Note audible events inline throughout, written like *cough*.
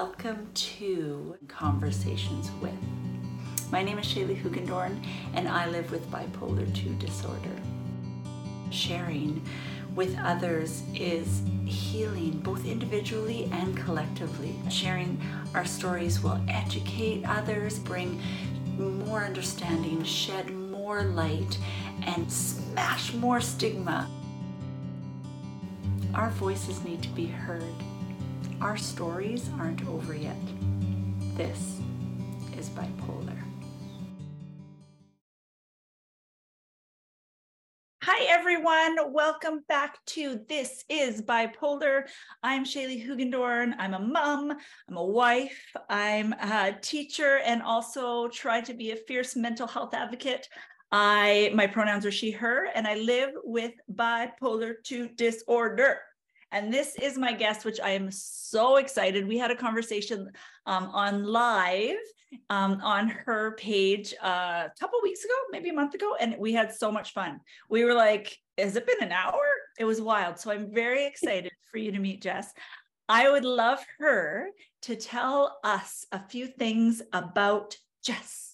Welcome to Conversations with. My name is Shaley Hoogendoorn, and I live with bipolar 2 disorder. Sharing with others is healing, both individually and collectively. Sharing our stories will educate others, bring more understanding, shed more light, and smash more stigma. Our voices need to be heard. Our stories aren't over yet. This is bipolar. Hi, everyone. Welcome back to This is Bipolar. I'm Shaley Hoogendoorn. I'm a mom, I'm a wife, I'm a teacher, and also try to be a fierce mental health advocate. I my pronouns are she, her, and I live with bipolar 2 disorder. And this is my guest, which I am so excited. We had a conversation um, on live um, on her page uh, a couple weeks ago, maybe a month ago, and we had so much fun. We were like, has it been an hour? It was wild. So I'm very excited for you to meet Jess. I would love her to tell us a few things about Jess.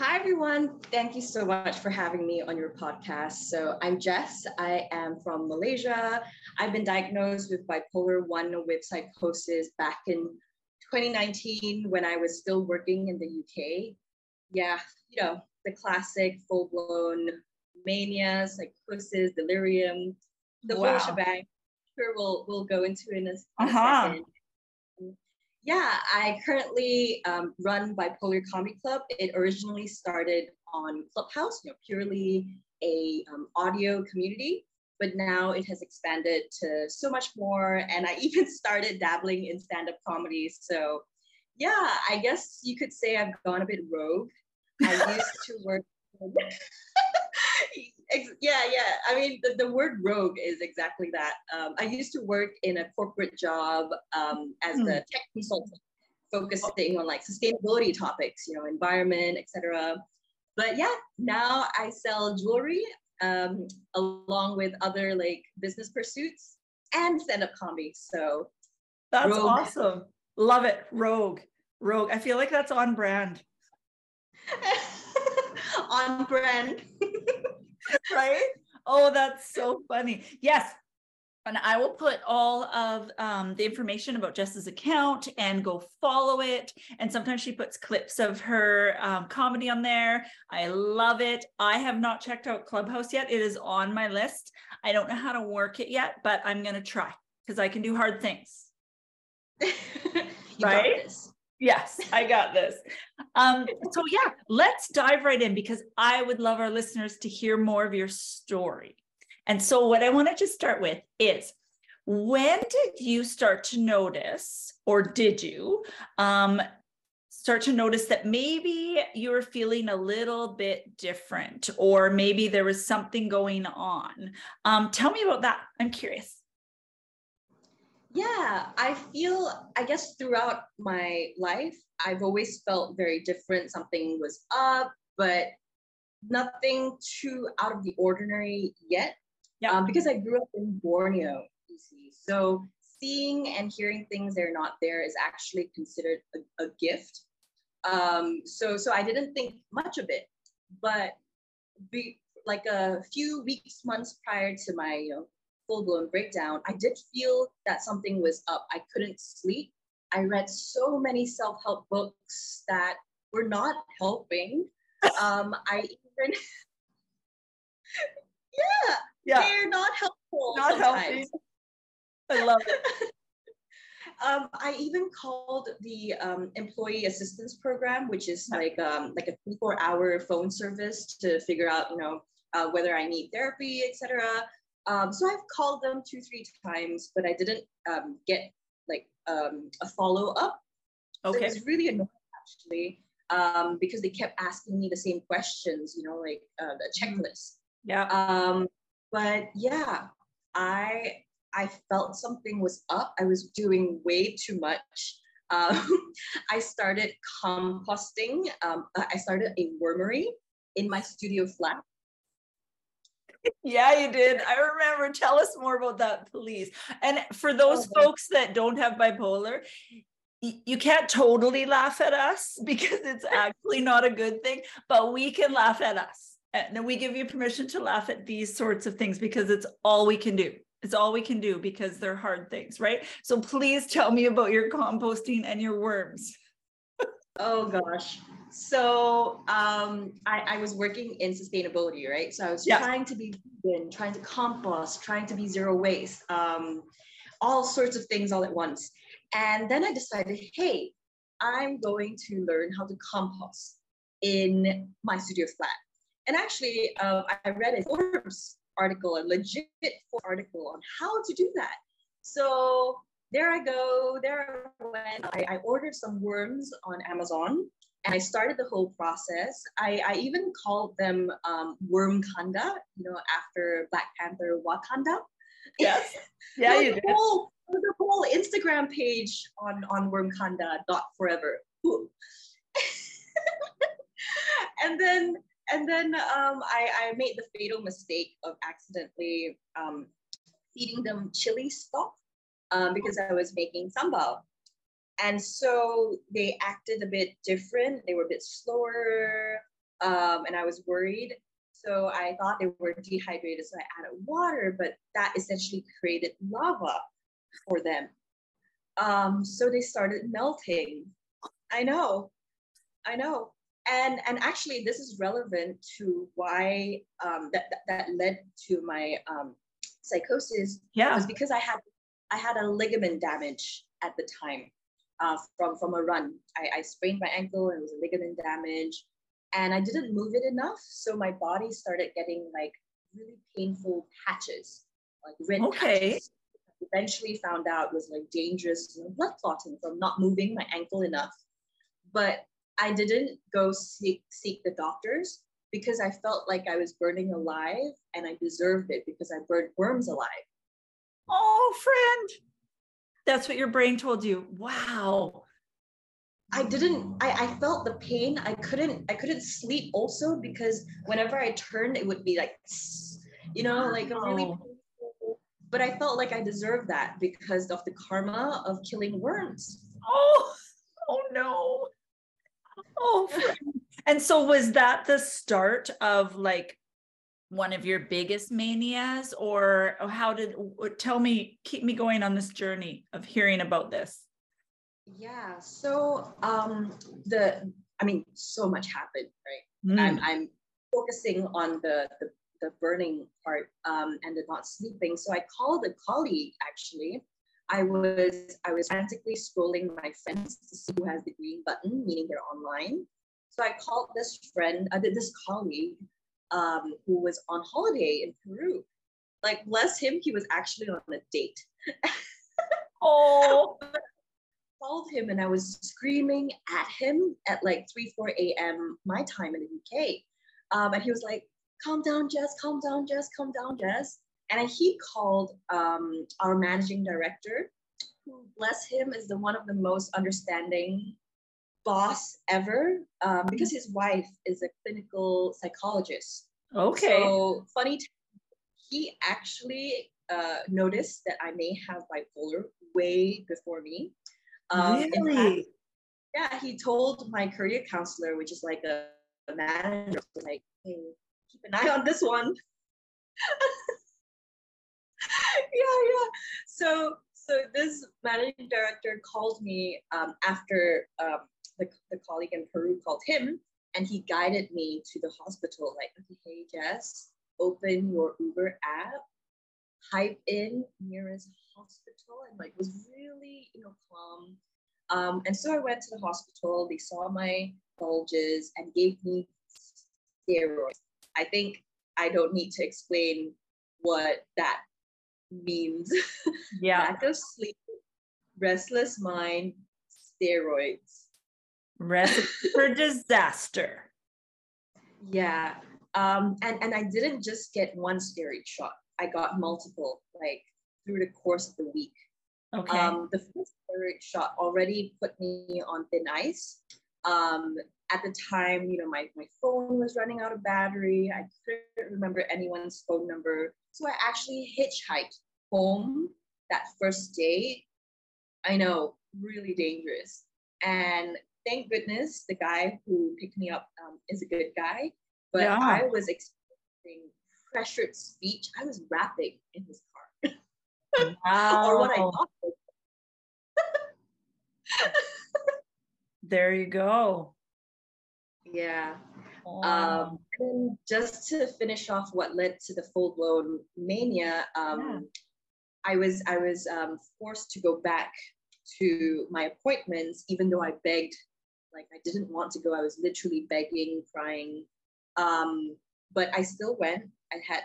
Hi, everyone. Thank you so much for having me on your podcast. So, I'm Jess. I am from Malaysia. I've been diagnosed with bipolar 1 with psychosis back in 2019 when I was still working in the UK. Yeah, you know, the classic full blown mania, psychosis, delirium, the wow. whole shebang. Sure, we'll, we'll go into in a, uh-huh. second yeah, I currently um, run Bipolar Comedy Club. It originally started on Clubhouse, you know, purely a um, audio community, but now it has expanded to so much more. And I *laughs* even started dabbling in stand-up comedy. So yeah, I guess you could say I've gone a bit rogue. I used to work. *laughs* yeah, yeah. I mean, the, the word rogue is exactly that. Um, I used to work in a corporate job um, as mm. the tech consultant, focusing on like sustainability topics, you know, environment, etc. But yeah, now I sell jewelry um, along with other like business pursuits and stand-up comedy. So that's rogue. awesome. Love it. Rogue. Rogue. I feel like that's on brand. *laughs* on brand. *laughs* *laughs* right? Oh, that's so funny. Yes. And I will put all of um, the information about Jess's account and go follow it. And sometimes she puts clips of her um, comedy on there. I love it. I have not checked out Clubhouse yet. It is on my list. I don't know how to work it yet, but I'm going to try because I can do hard things. *laughs* right? Yes, I got this. Um, so yeah, let's dive right in because I would love our listeners to hear more of your story. And so what I wanted to start with is when did you start to notice, or did you um, start to notice that maybe you were feeling a little bit different, or maybe there was something going on? Um, tell me about that. I'm curious. Yeah, I feel, I guess throughout my life, I've always felt very different. Something was up, but nothing too out of the ordinary yet. Yeah. Um, because I grew up in Borneo, you see. So seeing and hearing things that are not there is actually considered a, a gift. Um, so so I didn't think much of it, but be, like a few weeks, months prior to my you know, full blown breakdown, I did feel that something was up. I couldn't sleep. I read so many self help books that were not helping. *laughs* Um, I even, *laughs* yeah, yeah, they're not helpful. Not sometimes. helping. I love it. *laughs* um, I even called the um, employee assistance program, which is like um, like a 24 hour phone service to figure out, you know, uh, whether I need therapy, etc. Um, so I've called them two, three times, but I didn't um, get like um, a follow up. Okay. So it was really annoying actually um, because they kept asking me the same questions, you know, like uh, the mm-hmm. checklist. Yeah. Um, but yeah, I I felt something was up. I was doing way too much. Um, *laughs* I started composting. Um, I started a wormery in my studio flat yeah, you did. I remember. Tell us more about that, please. And for oh, those okay. folks that don't have bipolar, you can't totally laugh at us *laughs* because it's actually not a good thing, but we can laugh at us. And we give you permission to laugh at these sorts of things because it's all we can do. It's all we can do because they're hard things, right? So please tell me about your composting and your worms. oh gosh. So um, I, I, was working in sustainability, right? So I was yeah. trying to be vegan, trying to compost, trying to be zero waste, um, all sorts of things all at once. And then I decided, hey, I'm going to learn how to compost in my studio flat. And actually, uh, I read a Forbes article, a legit article on how to do that. So there I go. There I went. I, I ordered some worms on Amazon and I started the whole process. I, I even called them um, Worm Kanda, you know, after Black Panther Wakanda. Yes. *laughs* Yeah, you did. Whole, the whole Instagram page on, on Wormkanda dot forever. *laughs* and then and then um, I, I made the fatal mistake of accidentally um, feeding them chili stock um, because I was making sambal. And so they acted a bit different. They were a bit slower, um, and I was worried. So I thought they were dehydrated, so I added water, but that essentially created lava for them. Um, so they started melting. I know, I know. And, and actually, this is relevant to why um, that, that, that led to my um, psychosis. Yeah. Was because I had I had a ligament damage at the time uh, from from a run. I, I sprained my ankle and it was a ligament damage, and I didn't move it enough, so my body started getting like really painful patches, like red okay. patches eventually found out was like dangerous you know, blood clotting from not moving my ankle enough. But I didn't go seek, seek the doctors because I felt like I was burning alive and I deserved it because I burned worms alive. Oh, friend. That's what your brain told you. Wow. I didn't I, I mm. felt the pain. I couldn't I couldn't sleep also because whenever I turned it would be like you know like a really but I felt like I deserved that because of the karma of killing worms. Oh, oh no. Oh, *laughs* and so was that the start of like one of your biggest manias, or how did tell me, keep me going on this journey of hearing about this? Yeah, so um, the I mean, so much happened, right? Mm. I'm, I'm focusing on the, the the burning part um, and the not sleeping. So I called a colleague actually. I was I was frantically scrolling my friends to see who has the green button, meaning they're online. So I called this friend, I uh, this colleague, um, who was on holiday in Peru. Like bless him, he was actually on a date. *laughs* oh. called him and I was screaming at him at like 3, 4 a.m. my time in the UK. Um, and he was like, calm down, Jess, calm down, Jess, calm down, Jess. And he called um, our managing director, who, bless him, is the one of the most understanding boss ever um, because his wife is a clinical psychologist. Okay. So funny, t- he actually uh, noticed that I may have bipolar way before me. Um, really? Fact, yeah, he told my career counselor, which is like a, a manager, like, hey, keep an eye on this one. *laughs* yeah, yeah. So, so this managing director called me um, after um, the, the colleague in Peru called him, and he guided me to the hospital. Like, okay, hey Jess, open your Uber app, type in nearest hospital, and like was really you know calm. Um, and so I went to the hospital. They saw my bulges and gave me steroids. I think I don't need to explain what that means. *laughs* Yeah. Lack of sleep, restless mind, steroids. Recipe for disaster. Yeah. Um, and, and I didn't just get one steroid shot. I got multiple, like through the course of the week. Okay. Um, the first steroid shot already put me on thin ice. Um, at the time, you know, my, my phone was running out of battery. I couldn't remember anyone's phone number. So I actually hitchhiked home that first day. I know, really dangerous. And thank goodness the guy who picked me up um, is a good guy. But yeah. I was experiencing pressured speech. I was rapping in his car. Wow. *laughs* or what I thought. there you go. Yeah. Um, and just to finish off what led to the full blown mania, um, yeah. I was I was um, forced to go back to my appointments, even though I begged, like I didn't want to go. I was literally begging, crying, um, but I still went. I had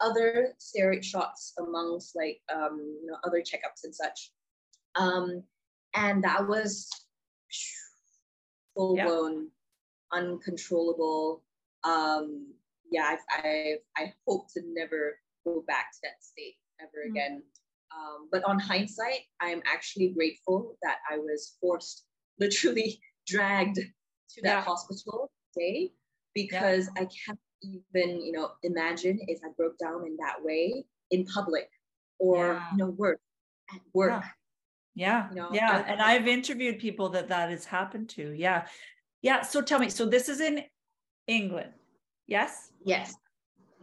other steroid shots amongst like um, you know other checkups and such, um, and that was full blown, yeah. uncontrollable. Um, yeah, I I I hope to never go back to that state ever mm-hmm. again. Um, but on hindsight, I am actually grateful that I was forced, *laughs* literally dragged to that yeah. hospital day because yeah. I can't even, you know, imagine if I broke down in that way in public or, yeah. you know, work at work. Yeah. You know, yeah. and I've interviewed people that that has happened to. Yeah. Yeah. So tell me, so this is in England. Yes? Yes.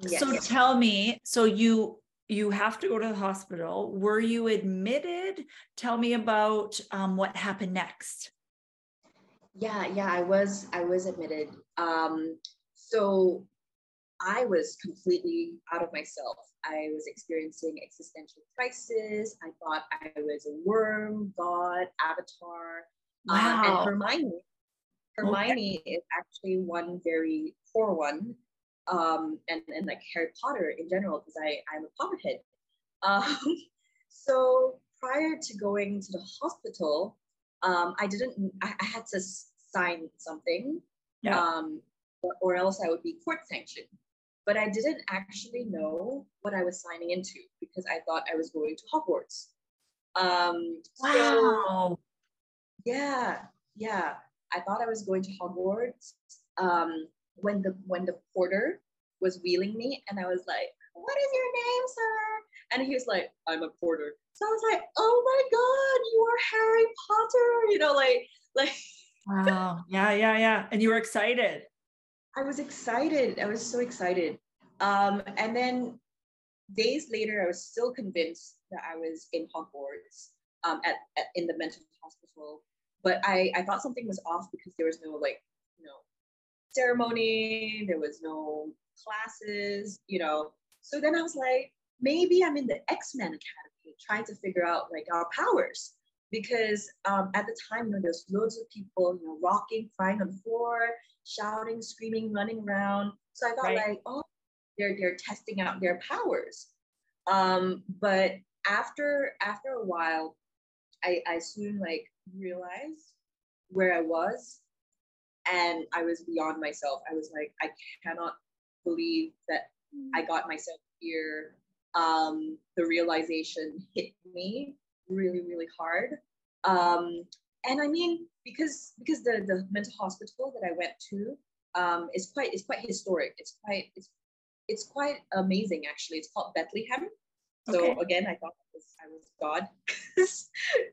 yes. So tell me, so you you have to go to the hospital. Were you admitted? Tell me about um, what happened next. Yeah, yeah, I was I was admitted. Um, so I was completely out of myself. I was experiencing existential crisis. I thought I was a worm, God, avatar. Wow. Um, and Hermione, Hermione okay. is actually one very poor one um, and, and like Harry Potter in general, because I, I'm a Potterhead. *laughs* Um, so prior to going to the hospital, um, I didn't, I, I, had to sign something, yeah. um, or, or else I would be court sanctioned. But I didn't actually know what I was signing into because I thought I was going to Hogwarts. Um, wow. So, yeah, yeah. I thought I was going to Hogwarts. Um, when the when the porter was wheeling me and I was like, what is your name, sir? And he was like, I'm a porter. So I was like, oh my God, you are Harry Potter. You know, like, like Wow. Yeah, yeah, yeah. And you were excited. I was excited. I was so excited. Um, and then days later, I was still convinced that I was in Hogwarts um, at, at in the mental hospital. But I, I thought something was off because there was no like, you know, ceremony, there was no classes, you know. So then I was like, maybe I'm in the X-Men Academy trying to figure out like our powers. Because um, at the time, you know, there's loads of people, you know, rocking, crying on the floor, shouting, screaming, running around. So I thought right. like, oh, they're they're testing out their powers. Um, but after after a while, I, I soon like realized where I was and I was beyond myself. I was like, I cannot believe that I mm. got myself here. Um, the realization hit me really, really hard. Um, and I mean, because because the the mental hospital that I went to um, is quite is quite historic. It's quite it's it's quite amazing actually. It's called Bethlehem. So okay. again, I thought I was, I was God. *laughs*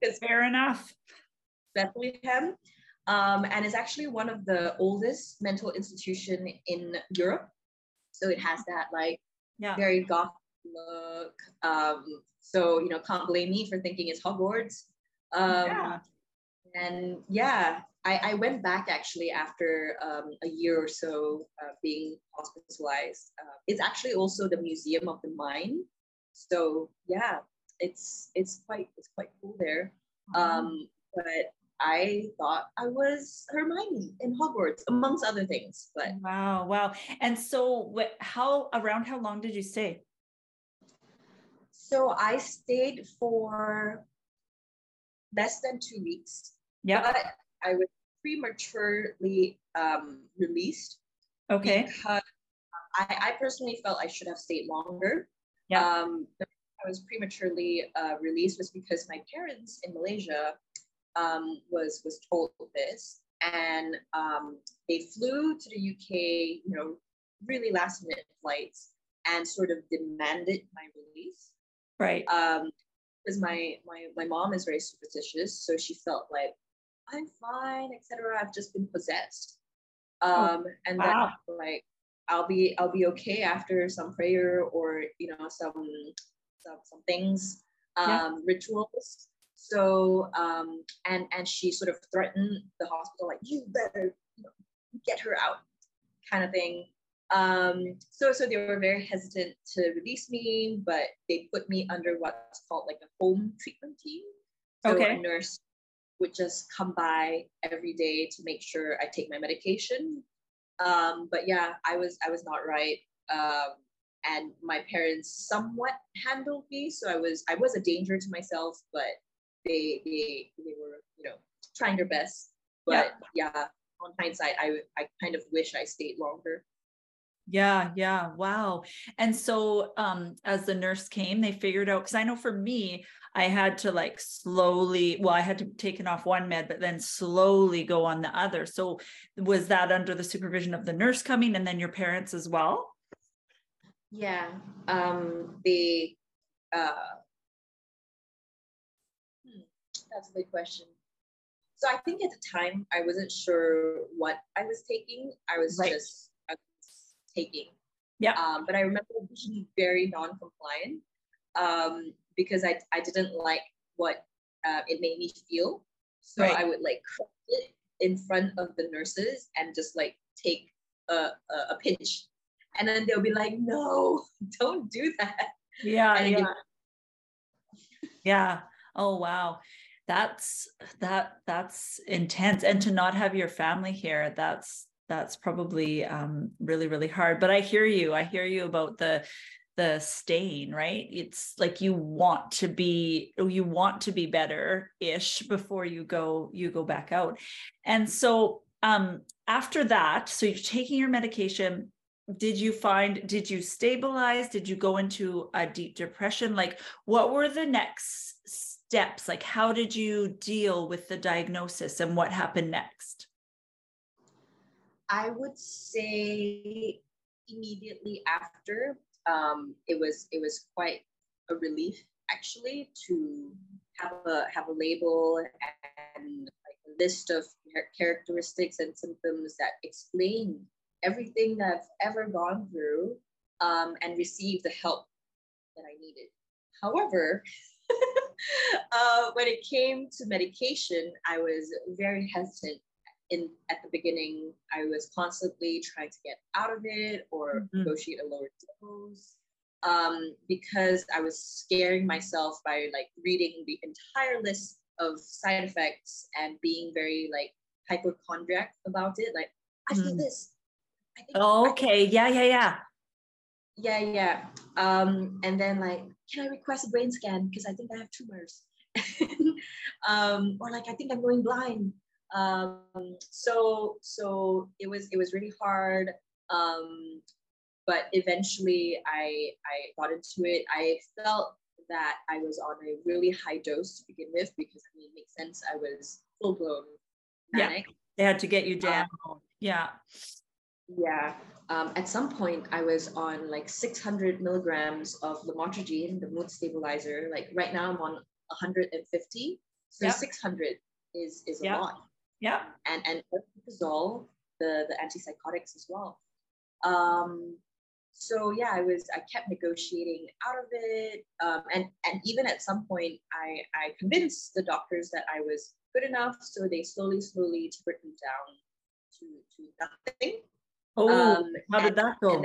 Because Fair enough. Bethlehem um, and it's actually one of the oldest mental institution in Europe. So it has that like yeah. very goth look. Um, so you know, can't blame me for thinking it's Hogwarts. Um, yeah. And yeah, I, I went back actually after um, a year or so uh, being hospitalized. Uh, it's actually also the Museum of the Mind. So yeah, it's it's quite it's quite cool there. Um, but I thought I was Hermione in Hogwarts, amongst other things. But wow, wow. And so, what? How around? How long did you stay? So I stayed for less than two weeks. Yeah. But I was prematurely um, released. Okay. Because I, I personally felt I should have stayed longer. Yeah. Um, I was prematurely uh, released was because my parents in Malaysia um, was was told this, and um, they flew to the UK, you know, really last minute flights and sort of demanded my release. Right. Um, because my my my mom is very superstitious, so she felt like I'm fine, etc. I've just been possessed. Oh, um, oh, and wow. then like I'll be I'll be okay after some prayer or you know some some, some things um, yeah. rituals. So um, and and she sort of threatened the hospital like you better you know, get her out, kind of thing. Um, so so they were very hesitant to release me, but they put me under what's called like a home treatment team. So okay. a nurse would just come by every day to make sure I take my medication. Um, but yeah, I was I was not right. Um, and my parents somewhat handled me, so I was I was a danger to myself, but they they they were you know trying their best. But yeah, yeah on hindsight, I I kind of wish I stayed longer. Yeah, yeah. Wow. And so um as the nurse came, they figured out cuz I know for me, I had to like slowly, well, I had to taken off one med, but then slowly go on the other. So was that under the supervision of the nurse coming and then your parents as well? Yeah. Um they uh hmm, that's a good question. So I think at the time I wasn't sure what I was taking. I was right. just taking. Yeah. Um, but I remember being very non-compliant um, because I, I didn't like what uh, it made me feel. So right. I would like it in front of the nurses and just like take a, a, a pinch. And then they'll be like, no, *laughs* don't do that. Yeah. Yeah. yeah. Oh, wow. That's that that's intense. And to not have your family here, that's that's probably um, really really hard but i hear you i hear you about the the stain right? It's like you want to be you want to be better ish before you go you go back out. And so um after that so you're taking your medication did you find did you stabilize? Did you go into a deep depression? Like what were the next steps? Like how did you deal with the diagnosis and what happened next I would say immediately after, um, it was it was quite a relief actually to have a have a label and like a list of characteristics and symptoms that explain everything that I've ever gone through um, and receive the help that I needed. However, *laughs* uh, when it came to medication, I was very hesitant in at the beginning, I was constantly trying to get out of it or mm-hmm. negotiate a lower dose um, because I was scaring myself by like reading the entire list of side effects and being very like hypochondriac about it. Like, I feel mm. this. I oh, okay. yeah, yeah, yeah. Yeah, yeah. Um, and then like, can I request a brain scan because I think I have tumors? *laughs* um, or like, I think I'm going blind. Um, so so it was it was really hard. Um, but eventually I I got into it. I felt that I was on a really high dose to begin with because I mean it makes sense. I was full blown manic. Yeah. They had to get you down. Um, yeah. Yeah. Um, at some point, I was on like 600 milligrams of lamotrigine, the mood stabilizer. Like right now, I'm on 150. So yep. 600 is is a yep. lot. Yeah. And and cortisol, the the antipsychotics as well. Um, so yeah, I was I kept negotiating out of it, um, and and even at some point, I I convinced the doctors that I was good enough, so they slowly slowly tapered me down to to nothing. Oh, um, how did that go?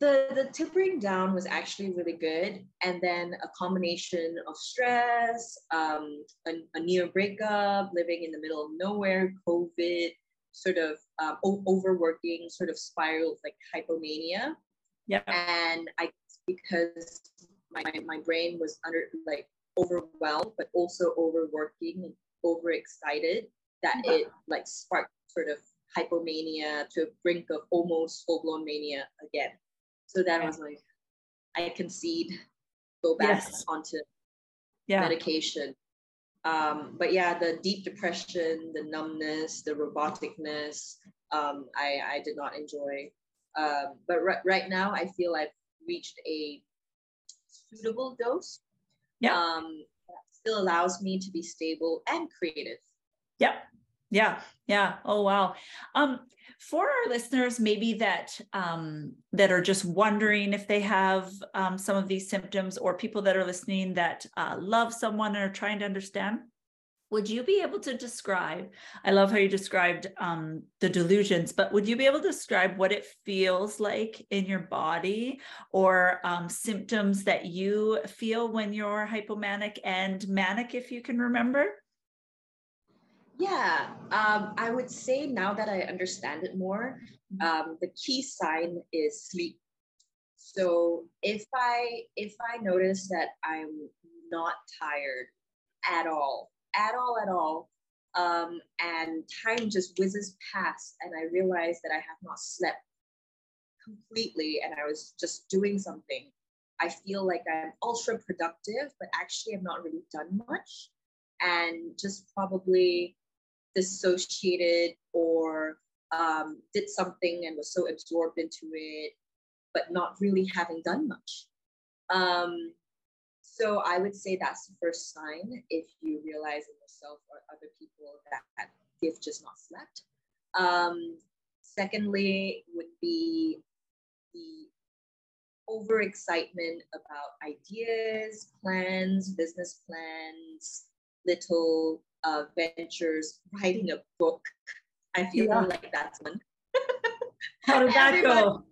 The the tipping down was actually really good. And then a combination of stress um, a, a, near breakup living in the middle of nowhere covid sort of um, overworking sort of spiraled like hypomania. Yeah. And i because my, my brain was under like overwhelmed but also overworking and overexcited that yeah. it like sparked sort of hypomania to a brink of almost full-blown mania again so that was like, I concede, go back yes. onto yeah. medication. Um, but yeah, the deep depression, the numbness, the roboticness, um, I, I did not enjoy. Um, but r- right now, I feel I've reached a suitable dose. Yeah. Um, still allows me to be stable and creative. Yep. Yeah. Yeah. Oh wow. Um, for our listeners maybe that um, that are just wondering if they have um, some of these symptoms or people that are listening that uh, love someone and are trying to understand would you be able to describe i love how you described um, the delusions but would you be able to describe what it feels like in your body or um, symptoms that you feel when you're hypomanic and manic if you can remember yeah, um, I would say now that I understand it more, mm-hmm. um, the key sign is sleep. So if I if I notice that I'm not tired at all, at all, at all, um, and time just whizzes past, and I realize that I have not slept completely, and I was just doing something, I feel like I'm ultra productive, but actually I've not really done much, and just probably dissociated or um, did something and was so absorbed into it, but not really having done much. Um, so I would say that's the first sign if you realize in yourself or other people that, that they've just not slept. Um, secondly, would be the overexcitement about ideas, plans, business plans, little uh, ventures, writing a book. I feel yeah. like that's one. *laughs* How did that go?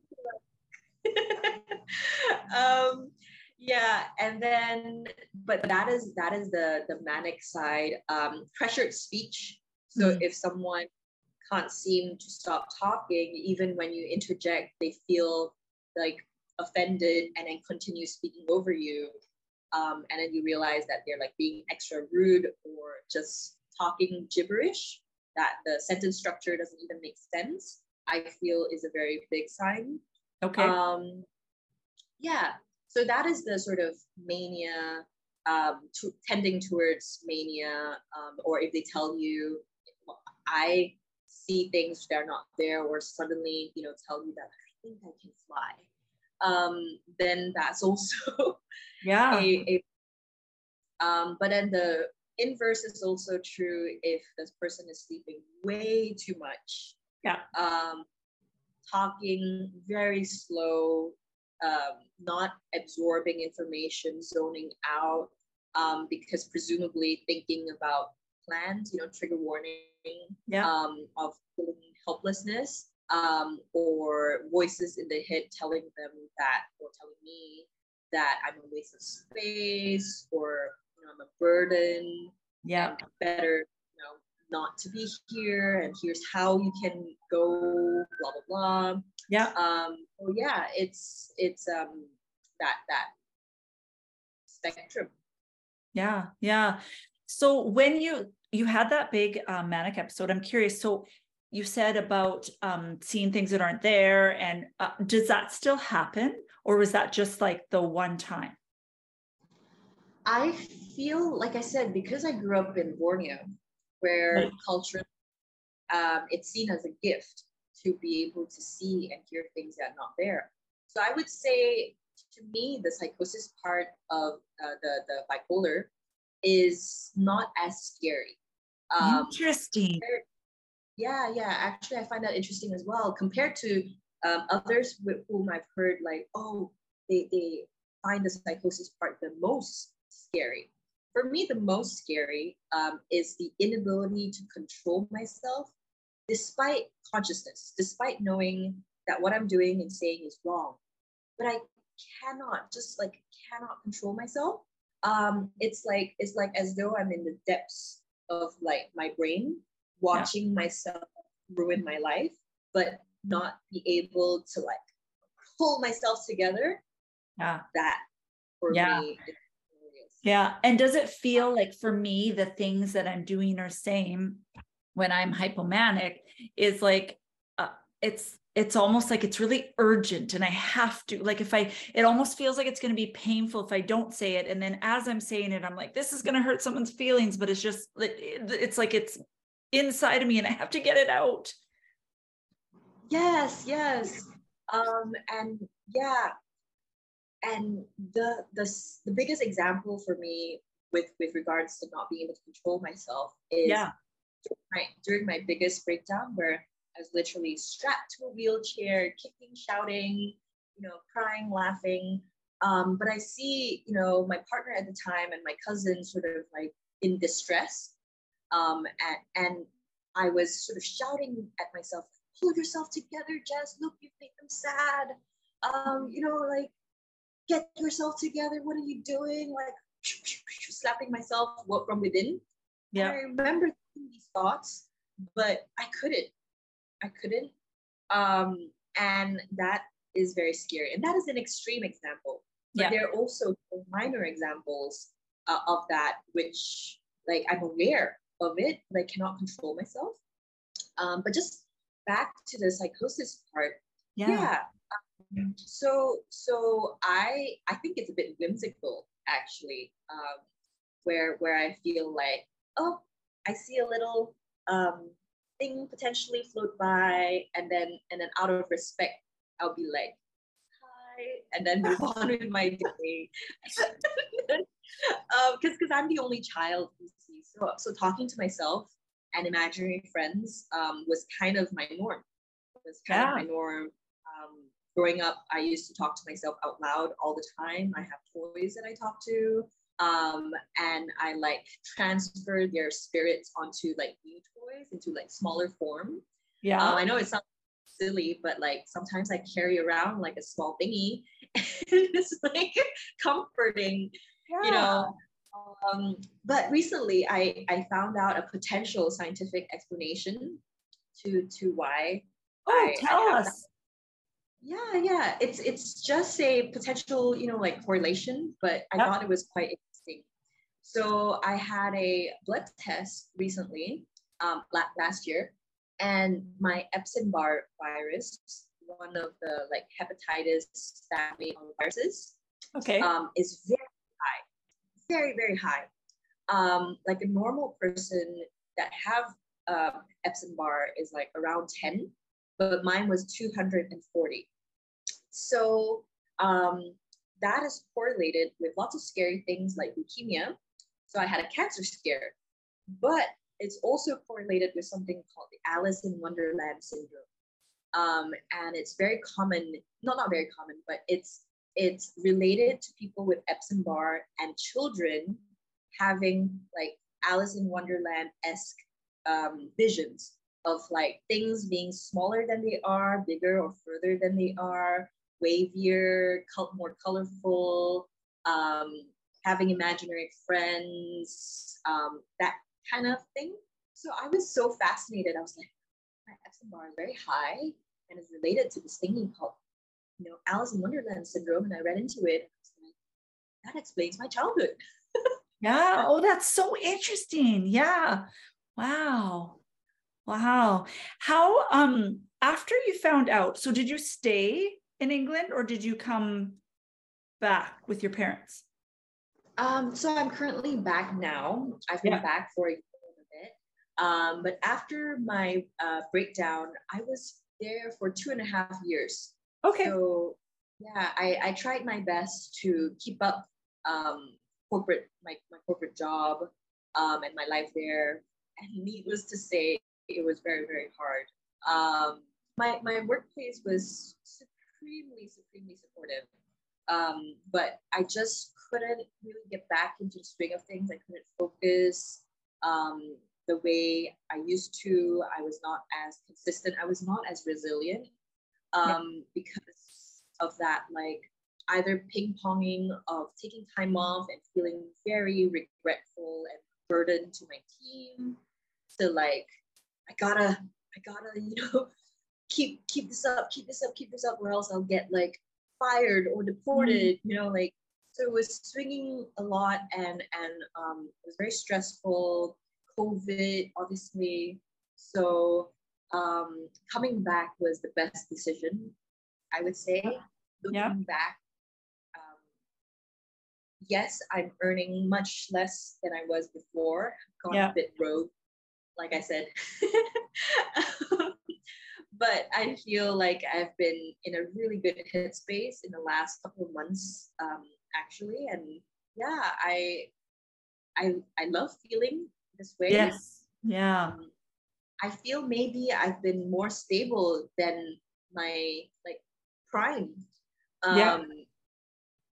*laughs* um, yeah, and then, but that is that is the the manic side. Um, pressured speech. So mm-hmm. if someone can't seem to stop talking, even when you interject, they feel like offended and then continue speaking over you um, and then you realize that they're like being extra rude or just talking gibberish that the sentence structure doesn't even make sense i feel is a very big sign. Okay. Um, yeah so that is the sort of mania um, to, tending towards mania um, or if they tell you i see things that are not there or suddenly you know tell you that i think i can fly um, then that's *laughs* also yeah. A, a, um, but then the inverse is also true if this person is sleeping way too much. Yeah. Um, talking very slow, um, not absorbing information, zoning out, um, because presumably thinking about plans, you know, trigger warning yeah. um, of helplessness um, or voices in the head telling them that or telling me that I'm a waste of space or you know, I'm a burden. Yeah. Better, you know, not to be here and here's how you can go, blah blah blah. Yeah. Um, so yeah, it's it's um that that spectrum. Yeah, yeah. So when you you had that big uh, manic episode, I'm curious. So you said about um, seeing things that aren't there and uh, does that still happen or was that just like the one time? I feel like i said because i grew up in borneo where right. culture um, it's seen as a gift to be able to see and hear things that are not there. So i would say to me the psychosis part of uh, the, the bipolar is not as scary. Um, interesting yeah, yeah. Actually, I find that interesting as well compared to um, others with whom I've heard like, oh, they, they find the psychosis part the most scary. For me, the most scary um, is the inability to control myself despite consciousness, despite knowing that what I'm doing and saying is wrong. But I cannot, just like cannot control myself. Um, it's like it's like as though I'm in the depths of like my brain watching yeah. myself ruin my life, but not be able to like pull myself together. Yeah. That for yeah. me. Yeah. And does it feel like for me, the things that I'm doing are same when I'm hypomanic is like, uh, it's, it's almost like it's really urgent and I have to like if I it almost feels like it's going to be painful if I don't say it and then as I'm saying it I'm like this is going to hurt someone's feelings but it's just it's like it's inside of me and I have to get it out. Yes, yes. Um and yeah. And the the the biggest example for me with with regards to not being able to control myself is yeah. during my, during my biggest breakdown where I was literally strapped to a wheelchair, kicking, shouting, you know, crying, laughing. Um, but I see, you know, my partner at the time and my cousin sort of like in distress. Um, and, and I was sort of shouting at myself, pull yourself together, Jess. Look, you've made them sad. Um, you know, like, get yourself together. What are you doing? Like, slapping myself from within. Yeah. I remember these thoughts, but I couldn't. I couldn't. Um, and that is very scary. And that is an extreme example. But yeah. there are also minor examples uh, of that, which like I'm aware of it, but I cannot control myself. Um, but just back to the psychosis part. Yeah. yeah. Um, so so I I think it's a bit whimsical actually, um, where where I feel like oh I see a little um, thing potentially float by and then and then out of respect i'll be like hi and then move on with my day because *laughs* *laughs* um, because i'm the only child see so so talking to myself and imaginary friends um, was kind of my norm it was kind yeah. of my norm um, growing up i used to talk to myself out loud all the time i have toys that i talk to um, and I like transfer their spirits onto like new toys into like smaller form. Yeah, um, I know it sounds silly, but like sometimes I carry around like a small thingy, *laughs* and it's like *laughs* comforting, yeah. you know. Um, but recently, I I found out a potential scientific explanation to to why. Oh, I, tell I us. That yeah yeah it's it's just a potential you know like correlation but i yep. thought it was quite interesting. so I had a blood test recently, um, last year, and my Epstein-Barr virus, one of the like hepatitis family viruses, okay, um, is very very high. Um, like a normal person that have uh, Epstein-Barr is like around 10, but mine was 240. So um, that is correlated with lots of scary things like leukemia, so I had a cancer scare, but it's also correlated with something called the Alice in Wonderland syndrome. Um, and it's very common, not not very common, but it's it's related to people with Epstein Barr and children having like Alice in Wonderland esque um, visions of like things being smaller than they are, bigger or further than they are, wavier, more colorful, um, having imaginary friends, um, that kind of thing. So I was so fascinated. I was like, my Epstein Barr is very high and is related to this thing called, you know, Alice in Wonderland syndrome. And I read into it. Like, that explains my childhood. *laughs* yeah. Oh, that's so interesting. Yeah. Wow. Wow. How um after you found out, so did you stay in England or did you come back with your parents? Um, so I'm currently back now. I've been yeah. back for a little bit. Um, but after my uh, breakdown, I was there for two and a half years. Okay. So yeah, I, I tried my best to keep up um, corporate my, my corporate job um, and my life there. And needless to say, it was very very hard. Um, my my workplace was supremely supremely supportive, um, but I just couldn't really get back into the swing of things. I couldn't focus um, the way I used to. I was not as consistent. I was not as resilient um, yeah. because of that, like either ping ponging of taking time off and feeling very regretful and burdened to my team to like, I gotta, I gotta, you know, *laughs* keep keep this up, keep this up, keep this up, or else I'll get like fired or deported, mm-hmm. you know, like so it was swinging a lot and and um, it was very stressful covid obviously so um, coming back was the best decision, I would say. Looking yeah. back, um, yes, I'm earning much less than I was before. Gone yeah. a bit rogue, like I said. *laughs* but I feel like I've been in a really good headspace in the last couple of months, um, actually, and yeah, I, I, I love feeling this way. Yes. Yeah. Um, I feel maybe I've been more stable than my like prime. Um, yeah.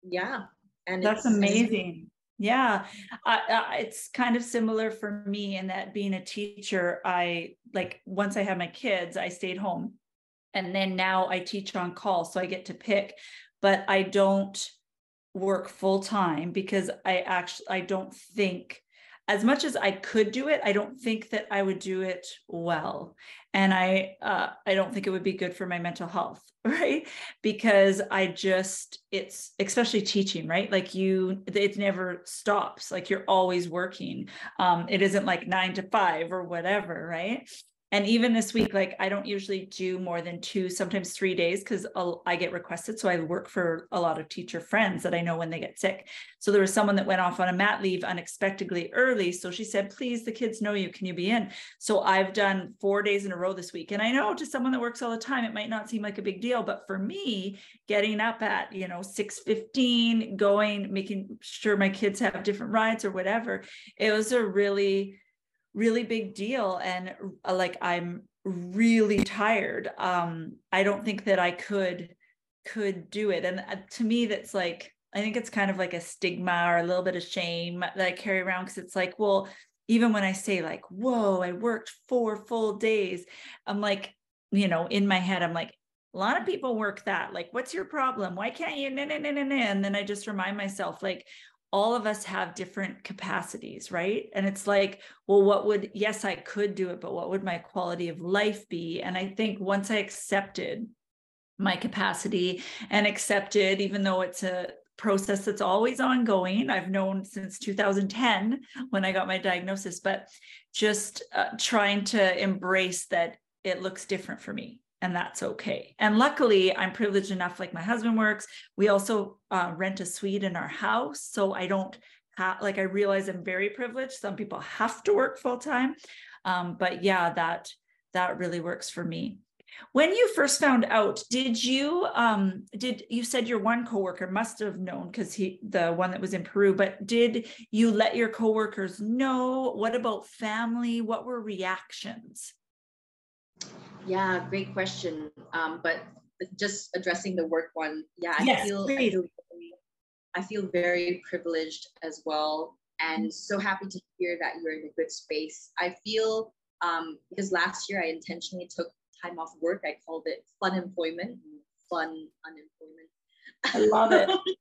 Yeah. And that's amazing. Yeah, i it's kind of similar for me in that being a teacher, I like once I had my kids, I stayed home. And then now I teach on call, so I get to pick, but I don't work full time because I actually I don't think as much as I could do it, I don't think that I would do it well, and I uh, I don't think it would be good for my mental health, *laughs* right? Because I just it's especially teaching, right? Like you, it never stops. Like you're always working. Um, it isn't like nine to five or whatever, right? And even this week like i don't usually do more than two sometimes three days because i get requested. So i work for a lot of teacher friends that i know when they get sick. So there was someone that went off on a mat leave unexpectedly early. So she said please the kids know you. Can you be in? So i've done four days in a row this week. And i know to someone that works all the time it might not seem like a big deal but for me getting up at you know 6 15 going making sure my kids have different rides or whatever it was a really really big deal and uh, like i'm really tired um i don't think that i could could do it. And uh, to me that's like i think it's kind of like a stigma or a little bit of shame that i carry around because it's like well even when i say like whoa i worked four full days i'm like you know in my head i'm like a lot of people work that like what's your problem? Why can't you and then i just remind myself like all of us have different capacities, right? And it's like, well, what would, yes, I could do it, but what would my quality of life be? And I think once I accepted my capacity and accepted, even though it's a process that's always ongoing, I've known since 2010 when I got my diagnosis, but just uh, trying to embrace that it looks different for me and that's okay. And luckily, I'm privileged enough, like my husband works. We also uh, rent a suite in our house. So I don't have, like, I realize I'm very privileged. Some people have to work full time. Um, but yeah, that, that really works for me. When you first found out, did you um did you said your one coworker must have known because he the one that was in Peru, but did you let your coworkers know? What about family? What were reactions? Yeah, great question. Um, but just addressing the work one, yeah, I yes, feel I feel, I feel very privileged as well, and so happy to hear that you're in a good space. I feel um, because last year I intentionally took time off work. I called it fun employment, fun unemployment. I love it. *laughs*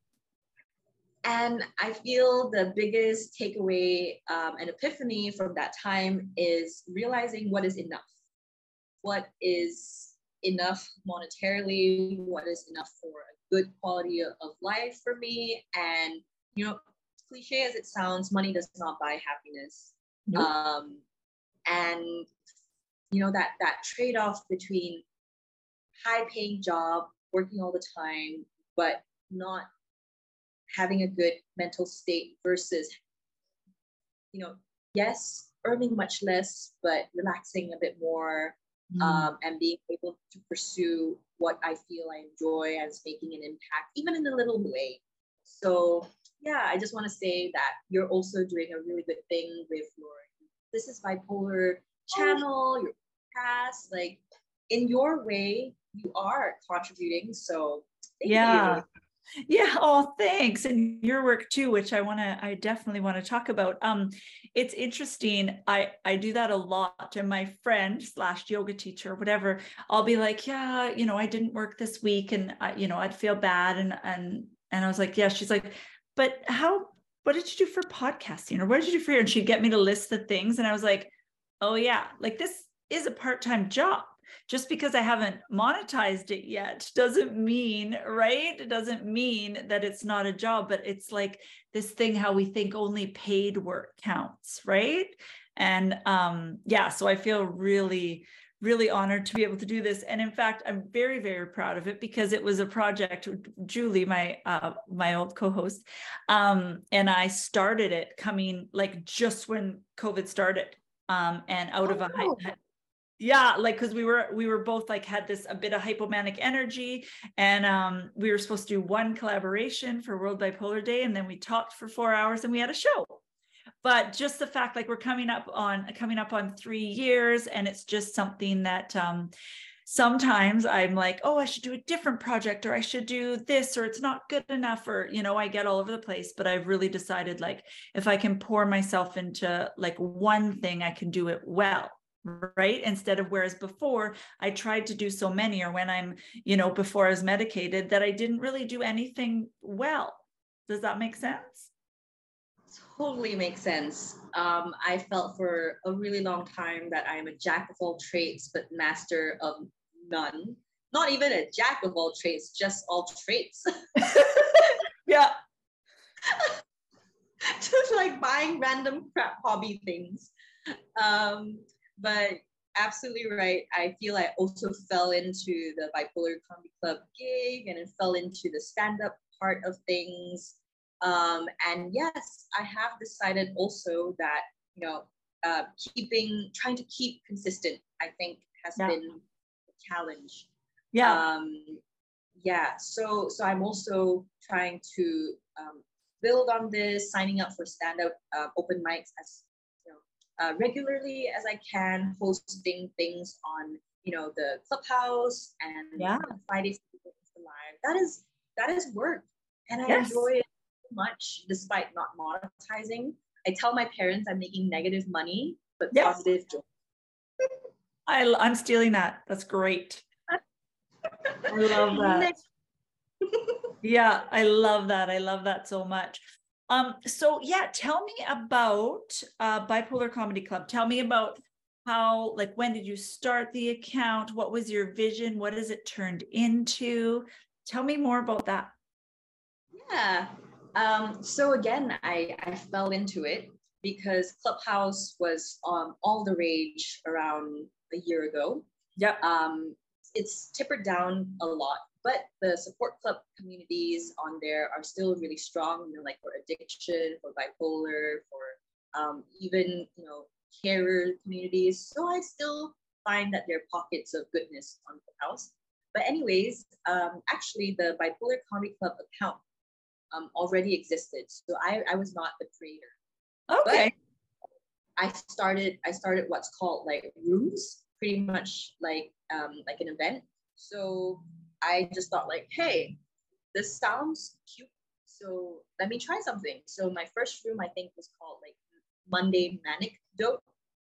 and I feel the biggest takeaway um, and epiphany from that time is realizing what is enough what is enough monetarily, what is enough for a good quality of life for me. And, you know, cliche as it sounds, money does not buy happiness. Nope. Um, and, you know, that, that trade off between high paying job, working all the time, but not having a good mental state versus, you know, yes, earning much less, but relaxing a bit more, mm. um, and being able to pursue what I feel I enjoy as making an impact, even in a little way. So yeah, I just want to say that you're also doing a really good thing with your this is bipolar channel, your past, like in your way, you are contributing. So yeah. You. Yeah. Oh, thanks. And your work too, which I want to, I definitely want to talk about. Um, it's interesting. I, I do that a lot. And my friend slash yoga teacher, whatever, I'll be like, yeah, you know, I didn't work this week and I, you know, I'd feel bad. And, and, and I was like, yeah, she's like, but how, what did you do for podcasting or what did you do for your, and she'd get me to list the things. And I was like, oh yeah, like this is a part-time job just because I haven't monetized it yet doesn't mean, right? It doesn't mean that it's not a job, but it's like this thing how we think only paid work counts, right? And um, yeah, so I feel really, really honored to be able to do this. And in fact, I'm very, very proud of it because it was a project, Julie, my uh, my old co-host, um, and I started it coming like just when COVID started. Um, and out oh. of a oh. Yeah like because we were we were both like had this a bit of hypomanic energy and um we were supposed to do one collaboration for world bipolar day and then we talked for four hours and we had a show. But just the fact like we're coming up on coming up on three years and it's just something that um, sometimes i'm like oh i should do a different project or i should do this or it's not good enough or you know i get all over the place but i've really decided like if i can pour myself into like one thing i can do it well right instead of whereas before i tried to do so many or when i'm you know before i was medicated that i didn't really do anything well does that make sense totally makes sense. Um, I felt for a really long time that I am a jack of all trades, but master of none. Not even a jack of all trades, just all traits. *laughs* yeah. *laughs* just like buying random crap hobby things. Um, but absolutely right. I feel I also fell into the bipolar comedy club gig and it fell into the stand-up part of things um, and yes, I have decided also that, you know, uh, keeping, trying to keep consistent, I think has yeah. been a challenge. Yeah. Um, yeah. So, so I'm also trying to um, build on this, signing up for stand-up uh, open mics as uh, regularly as I can, hosting things on, you know, the clubhouse and yeah. Fridays live. That is that is work, and I yes. enjoy it so much despite not monetizing. I tell my parents I'm making negative money, but yes. positive joy. I, I'm stealing that. That's great. *laughs* I love that. *laughs* yeah, I love that. I love that so much. Um, so yeah, tell me about uh, Bipolar Comedy Club. Tell me about how, like, when did you start the account? What was your vision? What has it turned into? Tell me more about that. Yeah. Um, so again, I, I fell into it because Clubhouse was um, all the rage around a year ago. Yeah. Um, it's tippered down a lot, but the support club communities on there are still really strong. You know, like for addiction, for bipolar, for um, even you know carer communities. So I still find that there are pockets of goodness on Clubhouse. But anyways, um, actually, the Bipolar Comedy Club account um, already existed. So I, I was not the creator. Okay. But I started I started what's called like rooms, pretty much like um, like an event. So I just thought like, hey, this sounds cute. So let me try something. So my first room I think was called like Monday Manic Dote,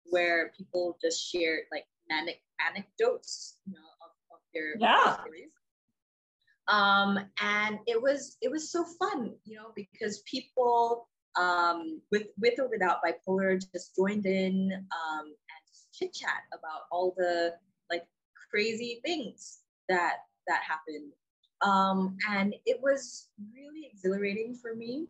where people just shared like manic anecdotes, you know, of, of their yeah. stories um, and it was it was so fun you know because people um, with with or without bipolar just joined in um, and chit chat about all the like crazy things that that happened um, and it was really exhilarating for me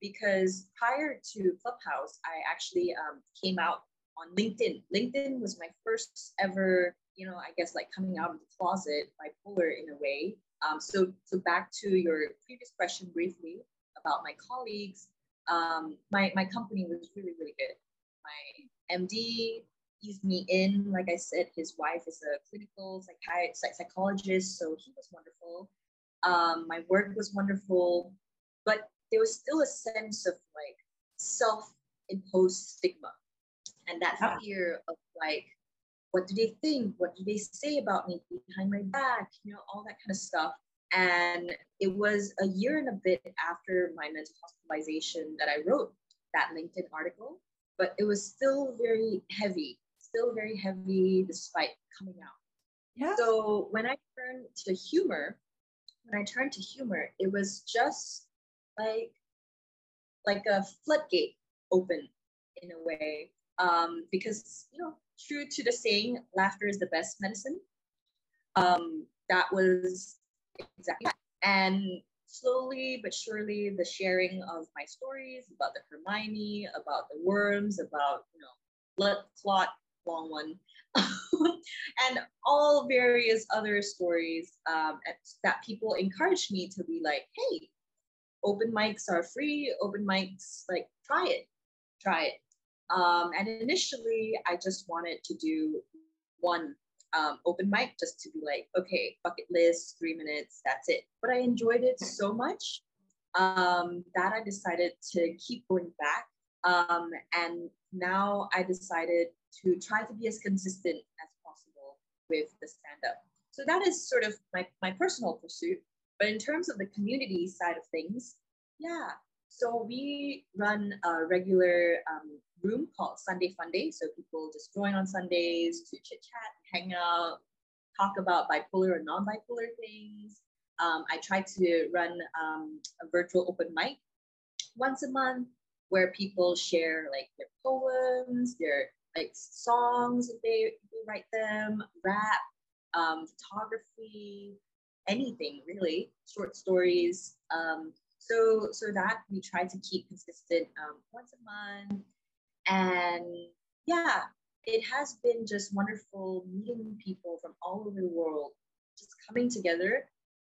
because prior to clubhouse i actually um, came out on linkedin linkedin was my first ever you know i guess like coming out of the closet bipolar in a way um, so, so back to your previous question briefly about my colleagues. Um, my, my company was really, really good. My MD eased me in. Like I said, his wife is a clinical psychi- psychologist, so he was wonderful. Um, my work was wonderful, but there was still a sense of like self-imposed stigma and that fear of like what do they think? What do they say about me behind my back? You know, all that kind of stuff. And it was a year and a bit after my mental hospitalization that I wrote that LinkedIn article, but it was still very heavy, still very heavy despite coming out. Yeah. So when I turned to humor, when I turned to humor, it was just like like a floodgate open in a way um, because you know true to the saying, laughter is the best medicine. Um, that was exactly that. And slowly but surely, the sharing of my stories about the Hermione, about the worms, about you know blood clot long one, *laughs* and all various other stories um, that people encouraged me to be like, hey, open mics are free. Open mics, like try it, try it. Um, and initially, I just wanted to do one um, open mic just to be like, okay, bucket list, three minutes, that's it. But I enjoyed it so much um, that I decided to keep going back. Um, and now I decided to try to be as consistent as possible with the stand up. So that is sort of my, my personal pursuit. But in terms of the community side of things, yeah. So we run a regular um, room called Sunday Fun Day. So people just join on Sundays to chit chat, hang out, talk about bipolar or non bipolar things. Um, I try to run um, a virtual open mic once a month where people share like their poems, their like songs if they, if write them, rap, um, photography, anything really, short stories. Um, so so that we try to keep consistent um, once a month, and yeah, it has been just wonderful meeting people from all over the world, just coming together.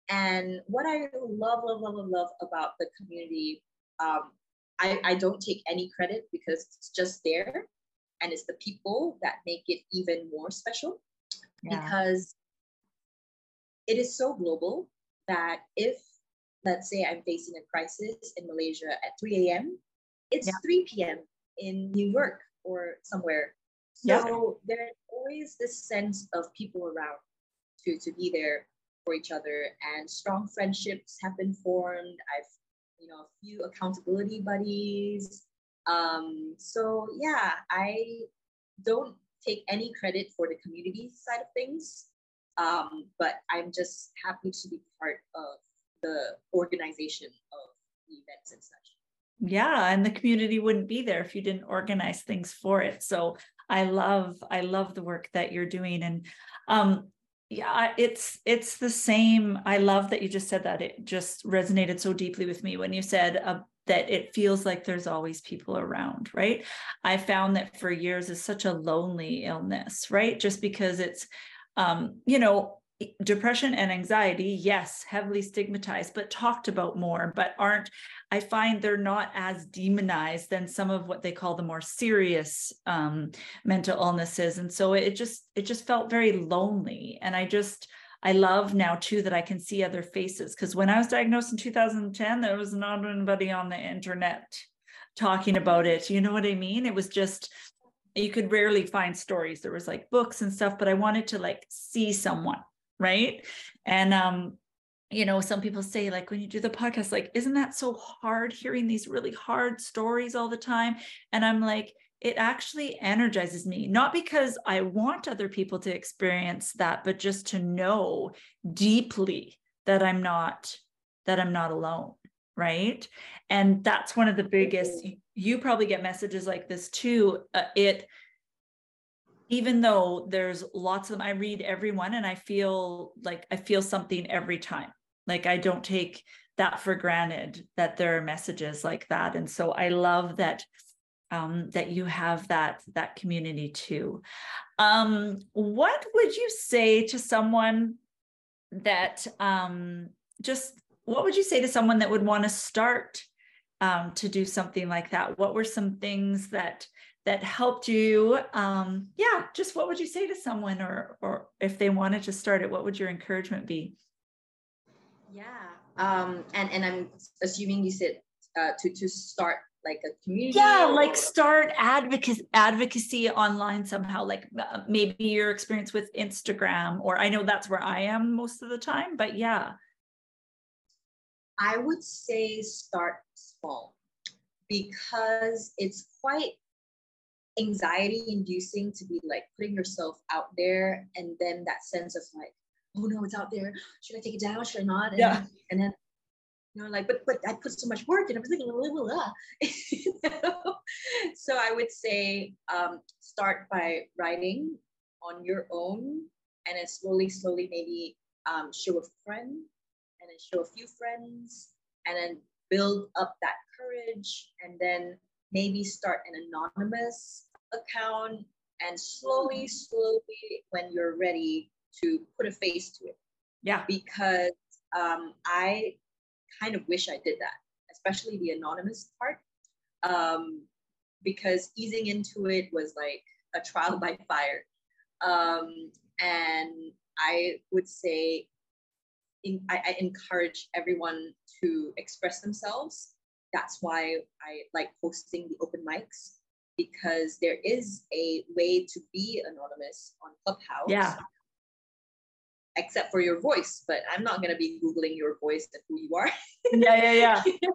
And what I love, love, love, love, love about the community, um, I, I don't take any credit because it's just there and it's the people that make it even more special yeah. because it is so global that if let's say i'm facing a crisis in malaysia at 3 a.m it's yeah. 3 p.m in new york or somewhere so yeah. there's always this sense of people around to to be there for each other and strong friendships have been formed i've you know a few accountability buddies um, so yeah, I don't take any credit for the community side of things, um, but I'm just happy to be part of the organization of the events and such. Yeah, and the community wouldn't be there if you didn't organize things for it. So I love I love the work that you're doing and um yeah it's it's the same i love that you just said that it just resonated so deeply with me when you said uh, that it feels like there's always people around, right? I found that for years is such a lonely illness, right? Just because it's, um, you know, depression and anxiety, yes, heavily stigmatized, but talked about more, but aren't, I find they're not as demonized than some of what they call the more serious um, mental illnesses. And so it just, it just felt very lonely. And I just, I love now too that I can see other faces because when I was diagnosed in 2010, there was not anybody on the internet talking about it. You know what I mean? It was just you could rarely find stories. There was like books and stuff, but I wanted to like see someone, right? And um you know, some people say, like, when you do the podcast, like, isn't that so hard hearing these really hard stories all the time? And I'm like, it actually energizes me, not because I want other people to experience that, but just to know deeply that I'm not that I'm not alone, right? And that's one of the biggest you probably get messages like this too. Uh, it even though there's lots of them, I read everyone and I feel like I feel something every time. Like I don't take that for granted that there are messages like that. And so I love that um, that you have that that community too. Um, what would you say to someone that um, just what would you say to someone that would want to start um, to do something like that? What were some things that that helped you? Um, yeah, just what would you say to someone, or or if they wanted to start it, what would your encouragement be? Yeah, um, and and I'm assuming you said uh, to to start like a community yeah like start advocacy advocacy online somehow like uh, maybe your experience with instagram or i know that's where i am most of the time but yeah. I would say start small because it's quite anxiety inducing to be like putting yourself out there and then that sense of like oh no it's out there. Should i take it down? Should i not? And, yeah. and then you know, like, but but I put so much work and everything, blah, blah, blah. you *laughs* know? so I would say um, start by writing on your own, and then slowly, slowly, maybe um, show a friend, and then show a few friends, and then build up that courage, and then maybe start an anonymous account and slowly, slowly, when you're ready to put a face to it. Yeah. Because um, I kind of wish I did that, especially the anonymous part. Um, because easing into it was like a trial by fire. Um, and I would say in, I, I encourage everyone to express themselves. That's why I like hosting the open mics because there is a way to be anonymous on Clubhouse. Yeah. Except for your voice, but I'm not gonna be googling your voice and who you are. *laughs* yeah, yeah, yeah. *laughs*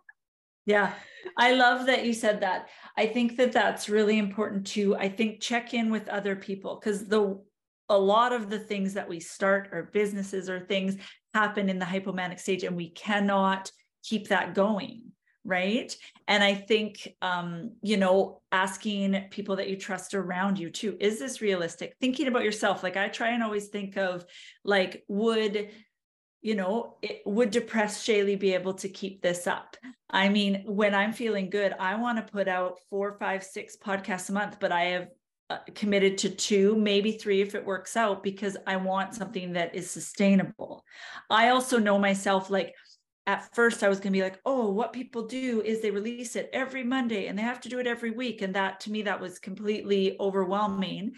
Yeah, I love that you said that. I think that that's really important too. I think check in with other people because the a lot of the things that we start or businesses or things happen in the hypomanic stage and we cannot keep that going right? And i think um you know asking people that you trust around you too is this realistic? Thinking about yourself like i try and always think of like would you know it would depressed Shaley be able to keep this up? I mean when i'm feeling good i want to put out four five six podcasts a month but i have uh, committed to two, maybe three if it works out, because I want something that is sustainable. I also know myself like at first I was going to be like, oh, what people do is they release it every Monday and they have to do it every week. And that to me, that was completely overwhelming.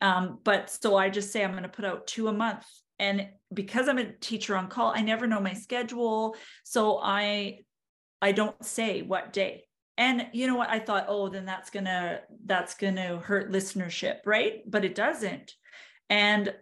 Um, but so I just say I'm going to put out two a month. And because I'm a teacher on call, I never know my schedule. So I I don't say what day and you know what i thought oh then that's gonna that's gonna hurt listenership right but it doesn't and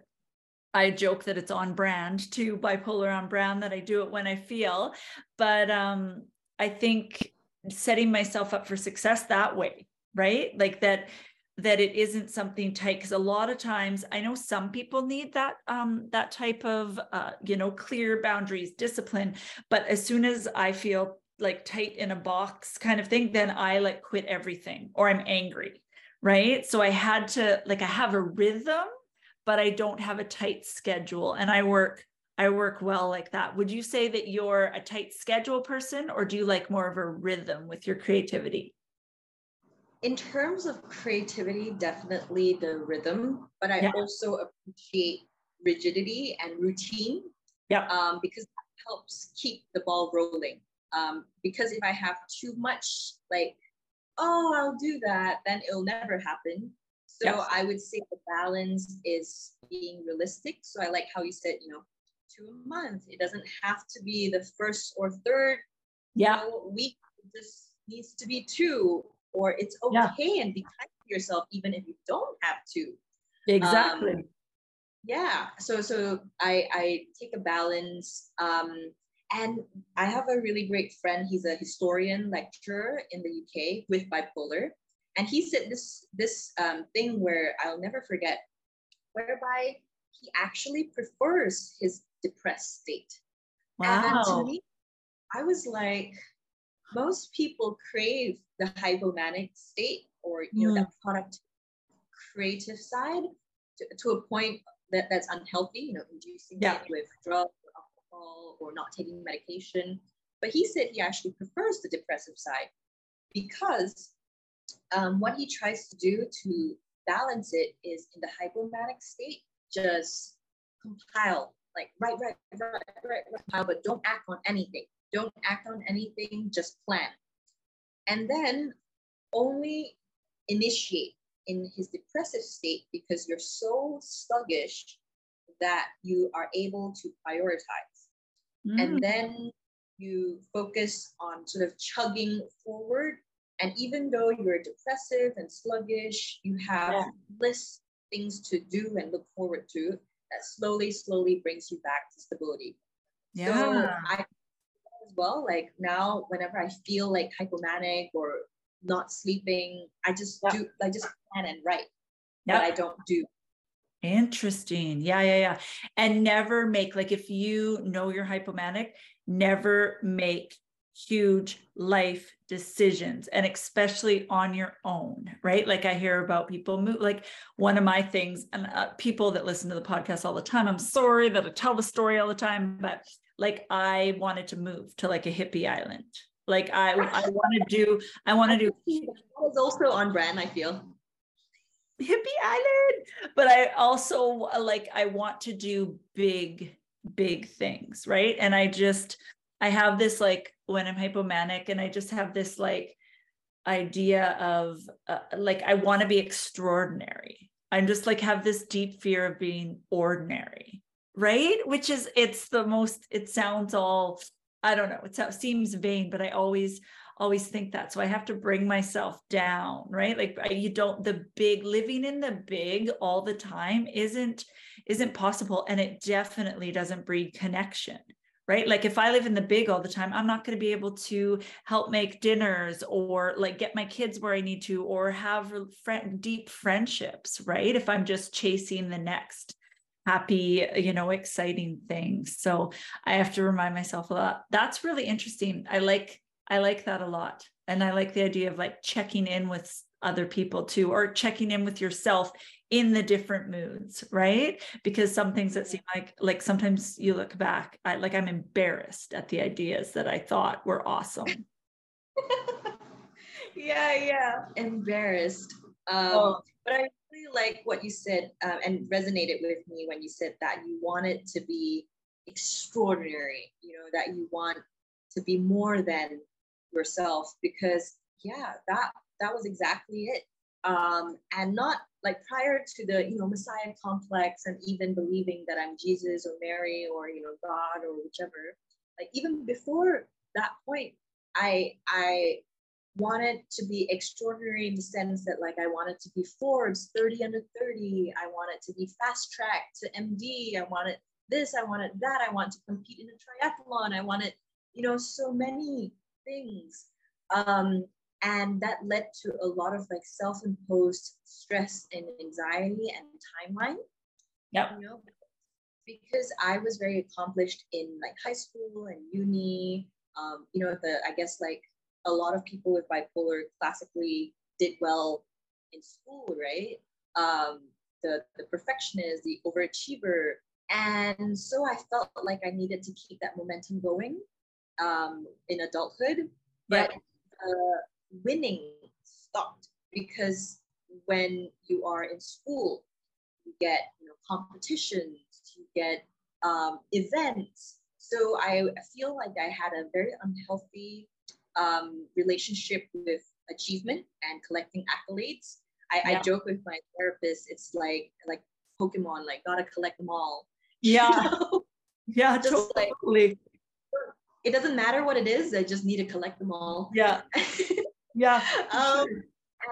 i joke that it's on brand to bipolar on brand that i do it when i feel but um i think setting myself up for success that way right like that that it isn't something tight because a lot of times i know some people need that um that type of uh you know clear boundaries discipline but as soon as i feel like tight in a box kind of thing, then I like quit everything or I'm angry. Right. So I had to like, I have a rhythm, but I don't have a tight schedule. And I work, I work well like that. Would you say that you're a tight schedule person or do you like more of a rhythm with your creativity? In terms of creativity, definitely the rhythm, but I yeah. also appreciate rigidity and routine. Yeah. Um, because that helps keep the ball rolling. Um, because if I have too much, like, oh, I'll do that, then it'll never happen. So yes. I would say the balance is being realistic. So I like how you said, you know, two a month. It doesn't have to be the first or third yeah. You know, week. It just needs to be two, or it's okay yeah. and be kind to yourself even if you don't have to. Exactly. Um, yeah. So so I I take a balance. Um, and I have a really great friend. He's a historian lecturer in the UK with bipolar. And he said this, this um, thing where I'll never forget, whereby he actually prefers his depressed state. Wow. And to me, I was like, most people crave the hypomanic state or you know mm. that product creative side to, to, a point that that's unhealthy, you know, inducing yeah. it with drugs or alcohol or not taking medication. But he said he actually prefers the depressive side because um, what he tries to do to balance it is in the hypomanic state, just compile, like write, write, write, write, write, compile, but don't act on anything. Don't act on anything, just plan. And then only initiate in his depressive state because you're so sluggish that you are able to prioritize. Mm. And then you focus on sort of chugging forward. And even though you're depressive and sluggish, you have yeah. less things to do and look forward to that slowly, slowly brings you back to stability. Yeah. So I as well, like now, whenever I feel like hypomanic or not sleeping, I just yeah. do, I just plan and write, yep. but I don't do Interesting. Yeah, yeah, yeah. And never make, like, if you know you're hypomanic, never make huge life decisions and especially on your own right? Like i hear about people move like one of my things and uh, people that listen to the podcast all the time i'm sorry that i tell the story all the time but like i wanted to move to like a hippie island. Like i *laughs* i want to do i want to do *laughs* that is also on brand i feel. Hippie island? But i also like i want to do big big things right? And i just i have this like when i'm hypomanic and i just have this like idea of uh, like i want to be extraordinary i'm just like have this deep fear of being ordinary right which is it's the most it sounds all i don't know it seems vain but i always always think that. So I have to bring myself down, right? Like you don't the big living in the big all the time isn't isn't possible and it definitely doesn't breed connection. Right. Like if I live in the big all the time, I'm not going to be able to help make dinners or like get my kids where I need to or have deep friendships. Right. If I'm just chasing the next happy, you know, exciting things. So I have to remind myself a lot. That's really interesting. I like I like that a lot. And I like the idea of like checking in with other people too, or checking in with yourself in the different moods, right? Because some things that seem like like sometimes you look back, I like I'm embarrassed at the ideas that I thought were awesome. *laughs* yeah, yeah, embarrassed. Um, oh. But I really like what you said uh, and resonated with me when you said that you want it to be extraordinary. You know that you want to be more than yourself because yeah that that was exactly it. Um and not like prior to the you know messiah complex and even believing that i'm jesus or mary or you know god or whichever like even before that point i i wanted to be extraordinary in the sense that like i wanted to be forbes 30 under 30 i wanted to be fast track to md i wanted this i wanted that. I want to compete in a triathlon. I wanted you know so many things. Um, and that led to a lot of like self-imposed stress and anxiety and timeline. Yeah. You know, because I was very accomplished in like high school and uni. Um, you know, the I guess like a lot of people with bipolar classically did well in school, right? Um, the the perfectionist, the overachiever, and so I felt like I needed to keep that momentum going um, in adulthood, but uh, winning stopped because when you are in school, you get you know competitions, you get um, events. So I feel like I had a very unhealthy um, relationship with achievement and collecting accolades. I, yeah. I joke with my therapist, it's like like Pokemon, like gotta collect them all. *laughs* Yeah. You know? Yeah, Just totally. Like, it doesn't matter what it is. I just need to collect them all. Yeah. *laughs* Yeah. um,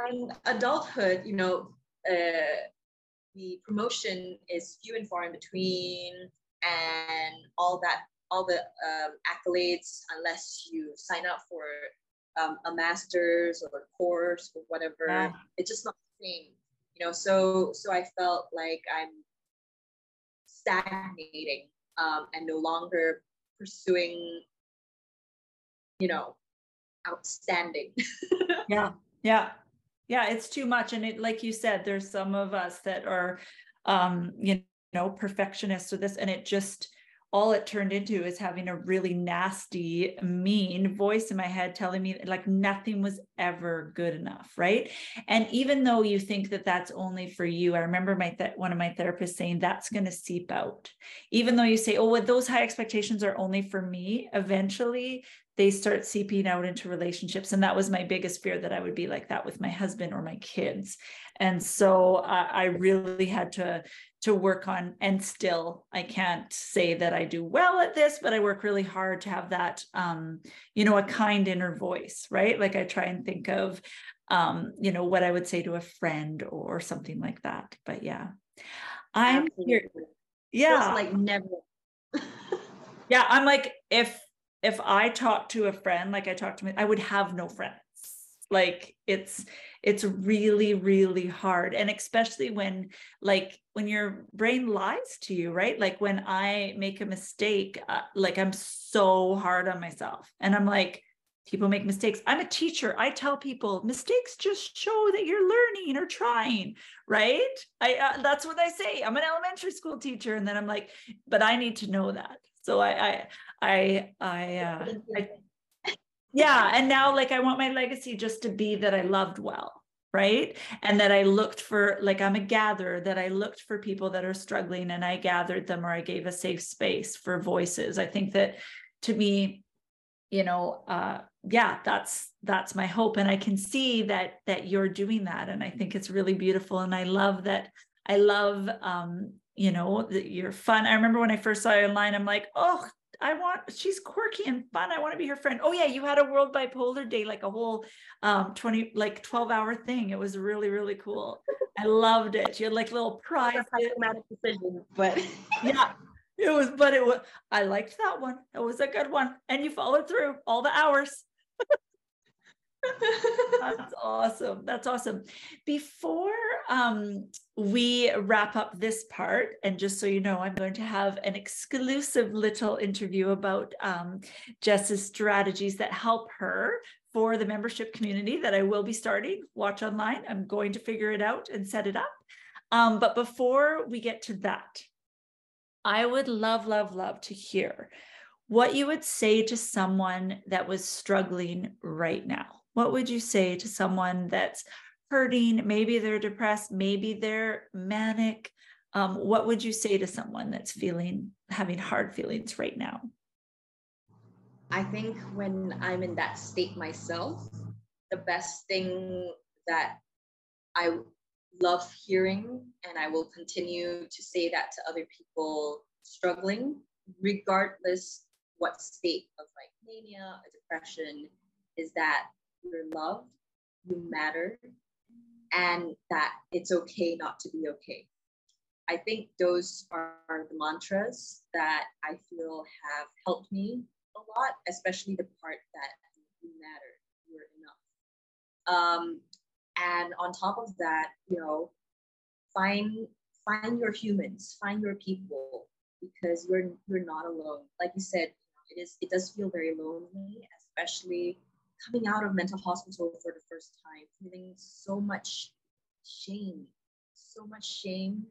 and adulthood, you know, uh, the promotion is few and far in between, and all that, all the um, accolades, unless you sign up for um, a master's or a course or whatever, yeah. it's just not the same. You know, so so I felt like I'm stagnating um, and no longer pursuing you know, outstanding. *laughs* yeah. Yeah. Yeah. It's too much. And it, like you said, there's some of us that are, um, you know, perfectionists or this, and it just, all it turned into is having a really nasty, mean voice in my head telling me like nothing was ever good enough, right? And even though you think that that's only for you, I remember my th- one of my therapists saying that's going to seep out. Even though you say, "Oh, well, those high expectations are only for me," eventually they start seeping out into relationships. And that was my biggest fear that i would be like that with my husband or my kids. And so uh, i really had to to work on and still i can't say that i do well at this but i work really hard to have that um you know a kind inner voice right? Like i try and think of um you know what i would say to a friend or something like that. But yeah. I'm Absolutely. here yeah. Just like never. *laughs* Yeah i'm like if if I talk to a friend like I talk to me, I would have no friends. Like it's it's really really hard and especially when like when your brain lies to you, right? Like when I make a mistake, uh, like I'm so hard on myself and I'm like people make mistakes. I'm a teacher. I tell people mistakes just show that you're learning or trying, right? I uh, that's what I say. I'm an elementary school teacher and then I'm like, but I need to know that. So I I I I, uh, I yeah, and now like I want my legacy just to be that I loved well, right? And that i looked for like i'm a gatherer that i looked for people that are struggling and i gathered them or i gave a safe space for voices. I think that to me you know uh yeah that's that's my hope. And i can see that that you're doing that and i think it's really beautiful. And i love that i love um you know that you're fun. I remember when i first saw you online i'm like oh I want she's quirky and fun. I want to be her friend. Oh yeah, you had a World Bipolar Day, like a whole um 20 like 12 hour thing. It was really, really cool. I loved it. You had like little prizes. decision, but *laughs* yeah, it was, but it was I liked that one. It was a good one. And you followed through all the hours. That's awesome. That's awesome. Before um, we wrap up this part, and just so you know, I'm going to have an exclusive little interview about um, Jes's strategies that help her for the membership community that I will be starting. Watch online. I'm going to figure it out and set it up. Um, but before we get to that, I would love, love, love to hear what you would say to someone that was struggling right now what would you say to someone that's hurting? Maybe they're depressed, maybe they're manic. Um, what would you say to someone that's feeling having hard feelings right now? I think when I'm in that state myself, the best thing that I love hearing, and I will continue to say that to other people struggling, regardless what state of like mania or depression, is that you're loved, you matter, and that it's okay not to be okay. I think those are the mantras that I feel have helped me a lot, especially the part that you matter, you're enough. Um, and on top of that, you know, find find your humans, find your people, because you're you're not alone. Like you said, it is it does feel very lonely, especially coming out of mental hospital for the first time, feeling so much shame, so much shame,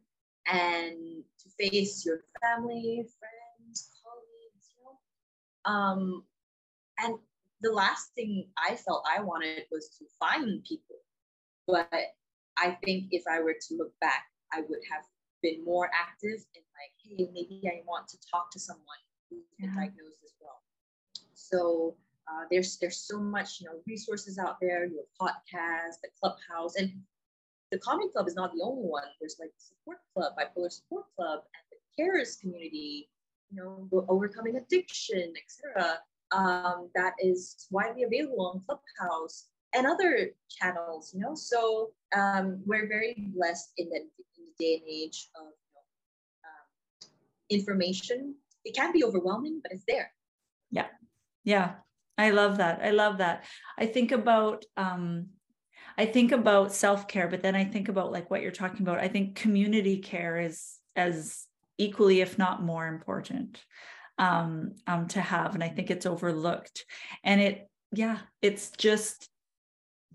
and to face your family, friends, colleagues, you know. Um, and the last thing I felt I wanted was to find people. But I think if I were to look back, I would have been more active in like, hey, maybe I want to talk to someone who's been yeah. diagnosed as well. So uh, there's there's so much you know resources out there. Your podcast, the clubhouse, and the Comedy Club is not the only one. There's like the support club, bipolar support club, and the carers community. You know, overcoming addiction, etc. Um, that is widely available on Clubhouse and other channels. You know, so um, we're very blessed in the, in the day and age of um, information. It can be overwhelming, but it's there. Yeah, yeah, I love that. I love that. I think about um I think about self-care, but then I think about like what you're talking about. I think community care is as equally, if not more important um, um to have. And I think it's overlooked. And it, yeah, it's just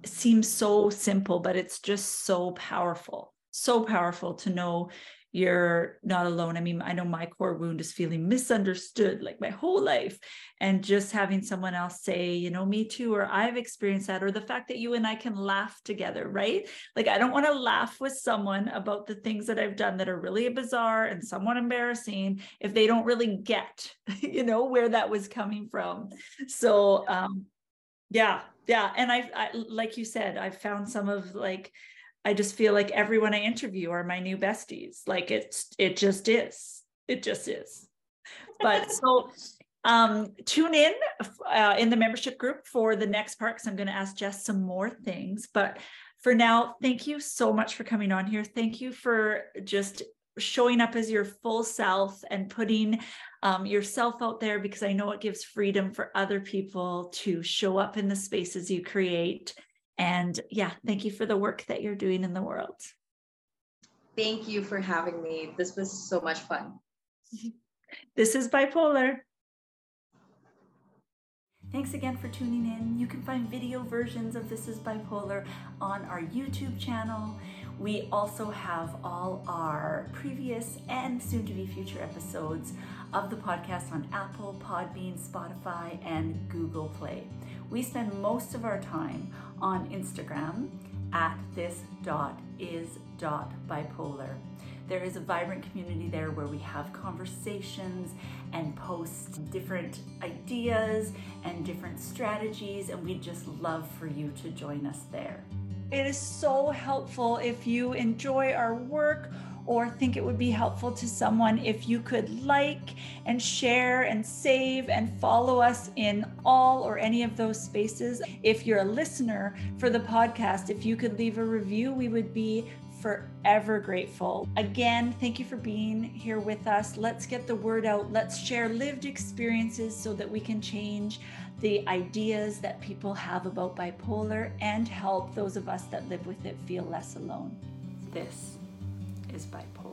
seems so simple, but it's just so powerful. So powerful to know you're not alone. I mean, I know my core wound is feeling misunderstood like my whole life. And just having someone else say, you know, me too, or I've experienced that, or the fact that you and I can laugh together, right? Like, I don't want to laugh with someone about the things that I've done that are really bizarre and somewhat embarrassing if they don't really get, *laughs* you know, where that was coming from. So, um, yeah, yeah. And I, I like you said, I've found some of like, I just feel like everyone I interview are my new besties. Like it's it just is. It just is. But so *laughs* um tune in uh, in the membership group for the next part because I'm going to ask Jes some more things. But for now, thank you so much for coming on here. Thank you for just showing up as your full self and putting um, yourself out there because I know it gives freedom for other people to show up in the spaces you create and yeah, thank you for the work that you're doing in the world. Thank you for having me. This was so much fun. *laughs* This is Bipolar. Thanks again for tuning in. You can find video versions of This is Bipolar on our YouTube channel. We also have all our previous and soon to be future episodes of the podcast on Apple, Podbean, Spotify, and Google Play. We spend most of our time on Instagram at this dot is dot bipolar. There is a vibrant community there where we have conversations and post different ideas and different strategies, and we'd just love for you to join us there. It is so helpful if you enjoy our work or think it would be helpful to someone if you could like and share and save and follow us in all or any of those spaces. If you're a listener for the podcast, if you could leave a review, we would be forever grateful. Again, thank you for being here with us. Let's get the word out. Let's share lived experiences so that we can change the ideas that people have about bipolar and help those of us that live with it feel less alone. This is bipolar.